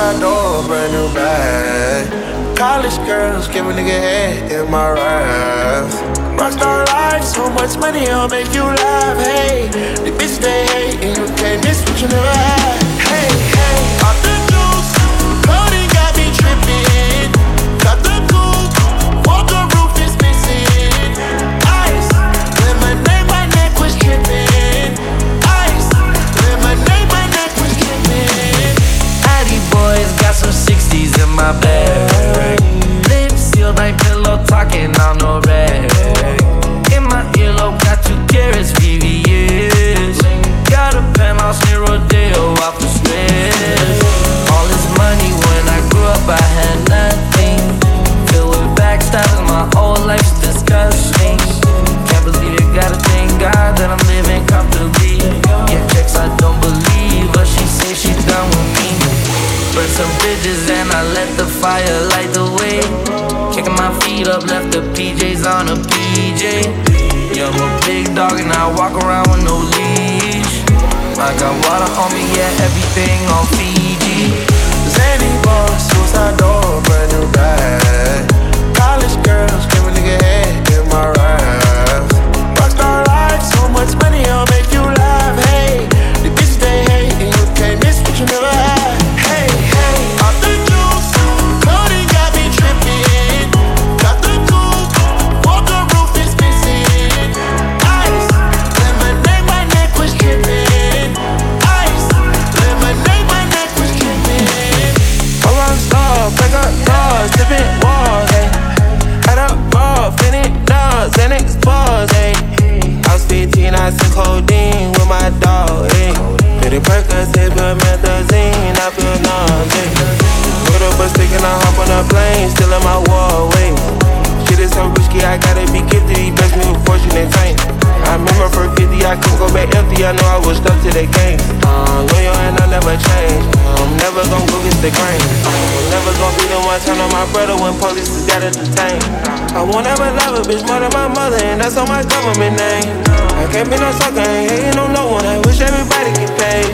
suicide door, brand new bag. College girls give a nigga head in my raps. Rockstar life, so much money, I'll make you laugh. Hey, the bitch they hate, and you can't miss what you never had. Hey, hey, my bag. Lips sealed, like pillow talking on let the fire light the way. Kicking my feet up, left the PJs on a PJ. Yeah, I'm a big dog and I walk around with no leash. I got water on me, yeah, everything on Fiji. Zany boss, suicide door, to the game. Uh, loyal and I never change. I'm never gonna go against the grain. I'm never gonna be the one turn on my brother when police is gotta detain. I won't ever love a bitch more than my mother, and that's on my government name. I can't be no sucker, ain't hating on no one. I wish everybody get paid.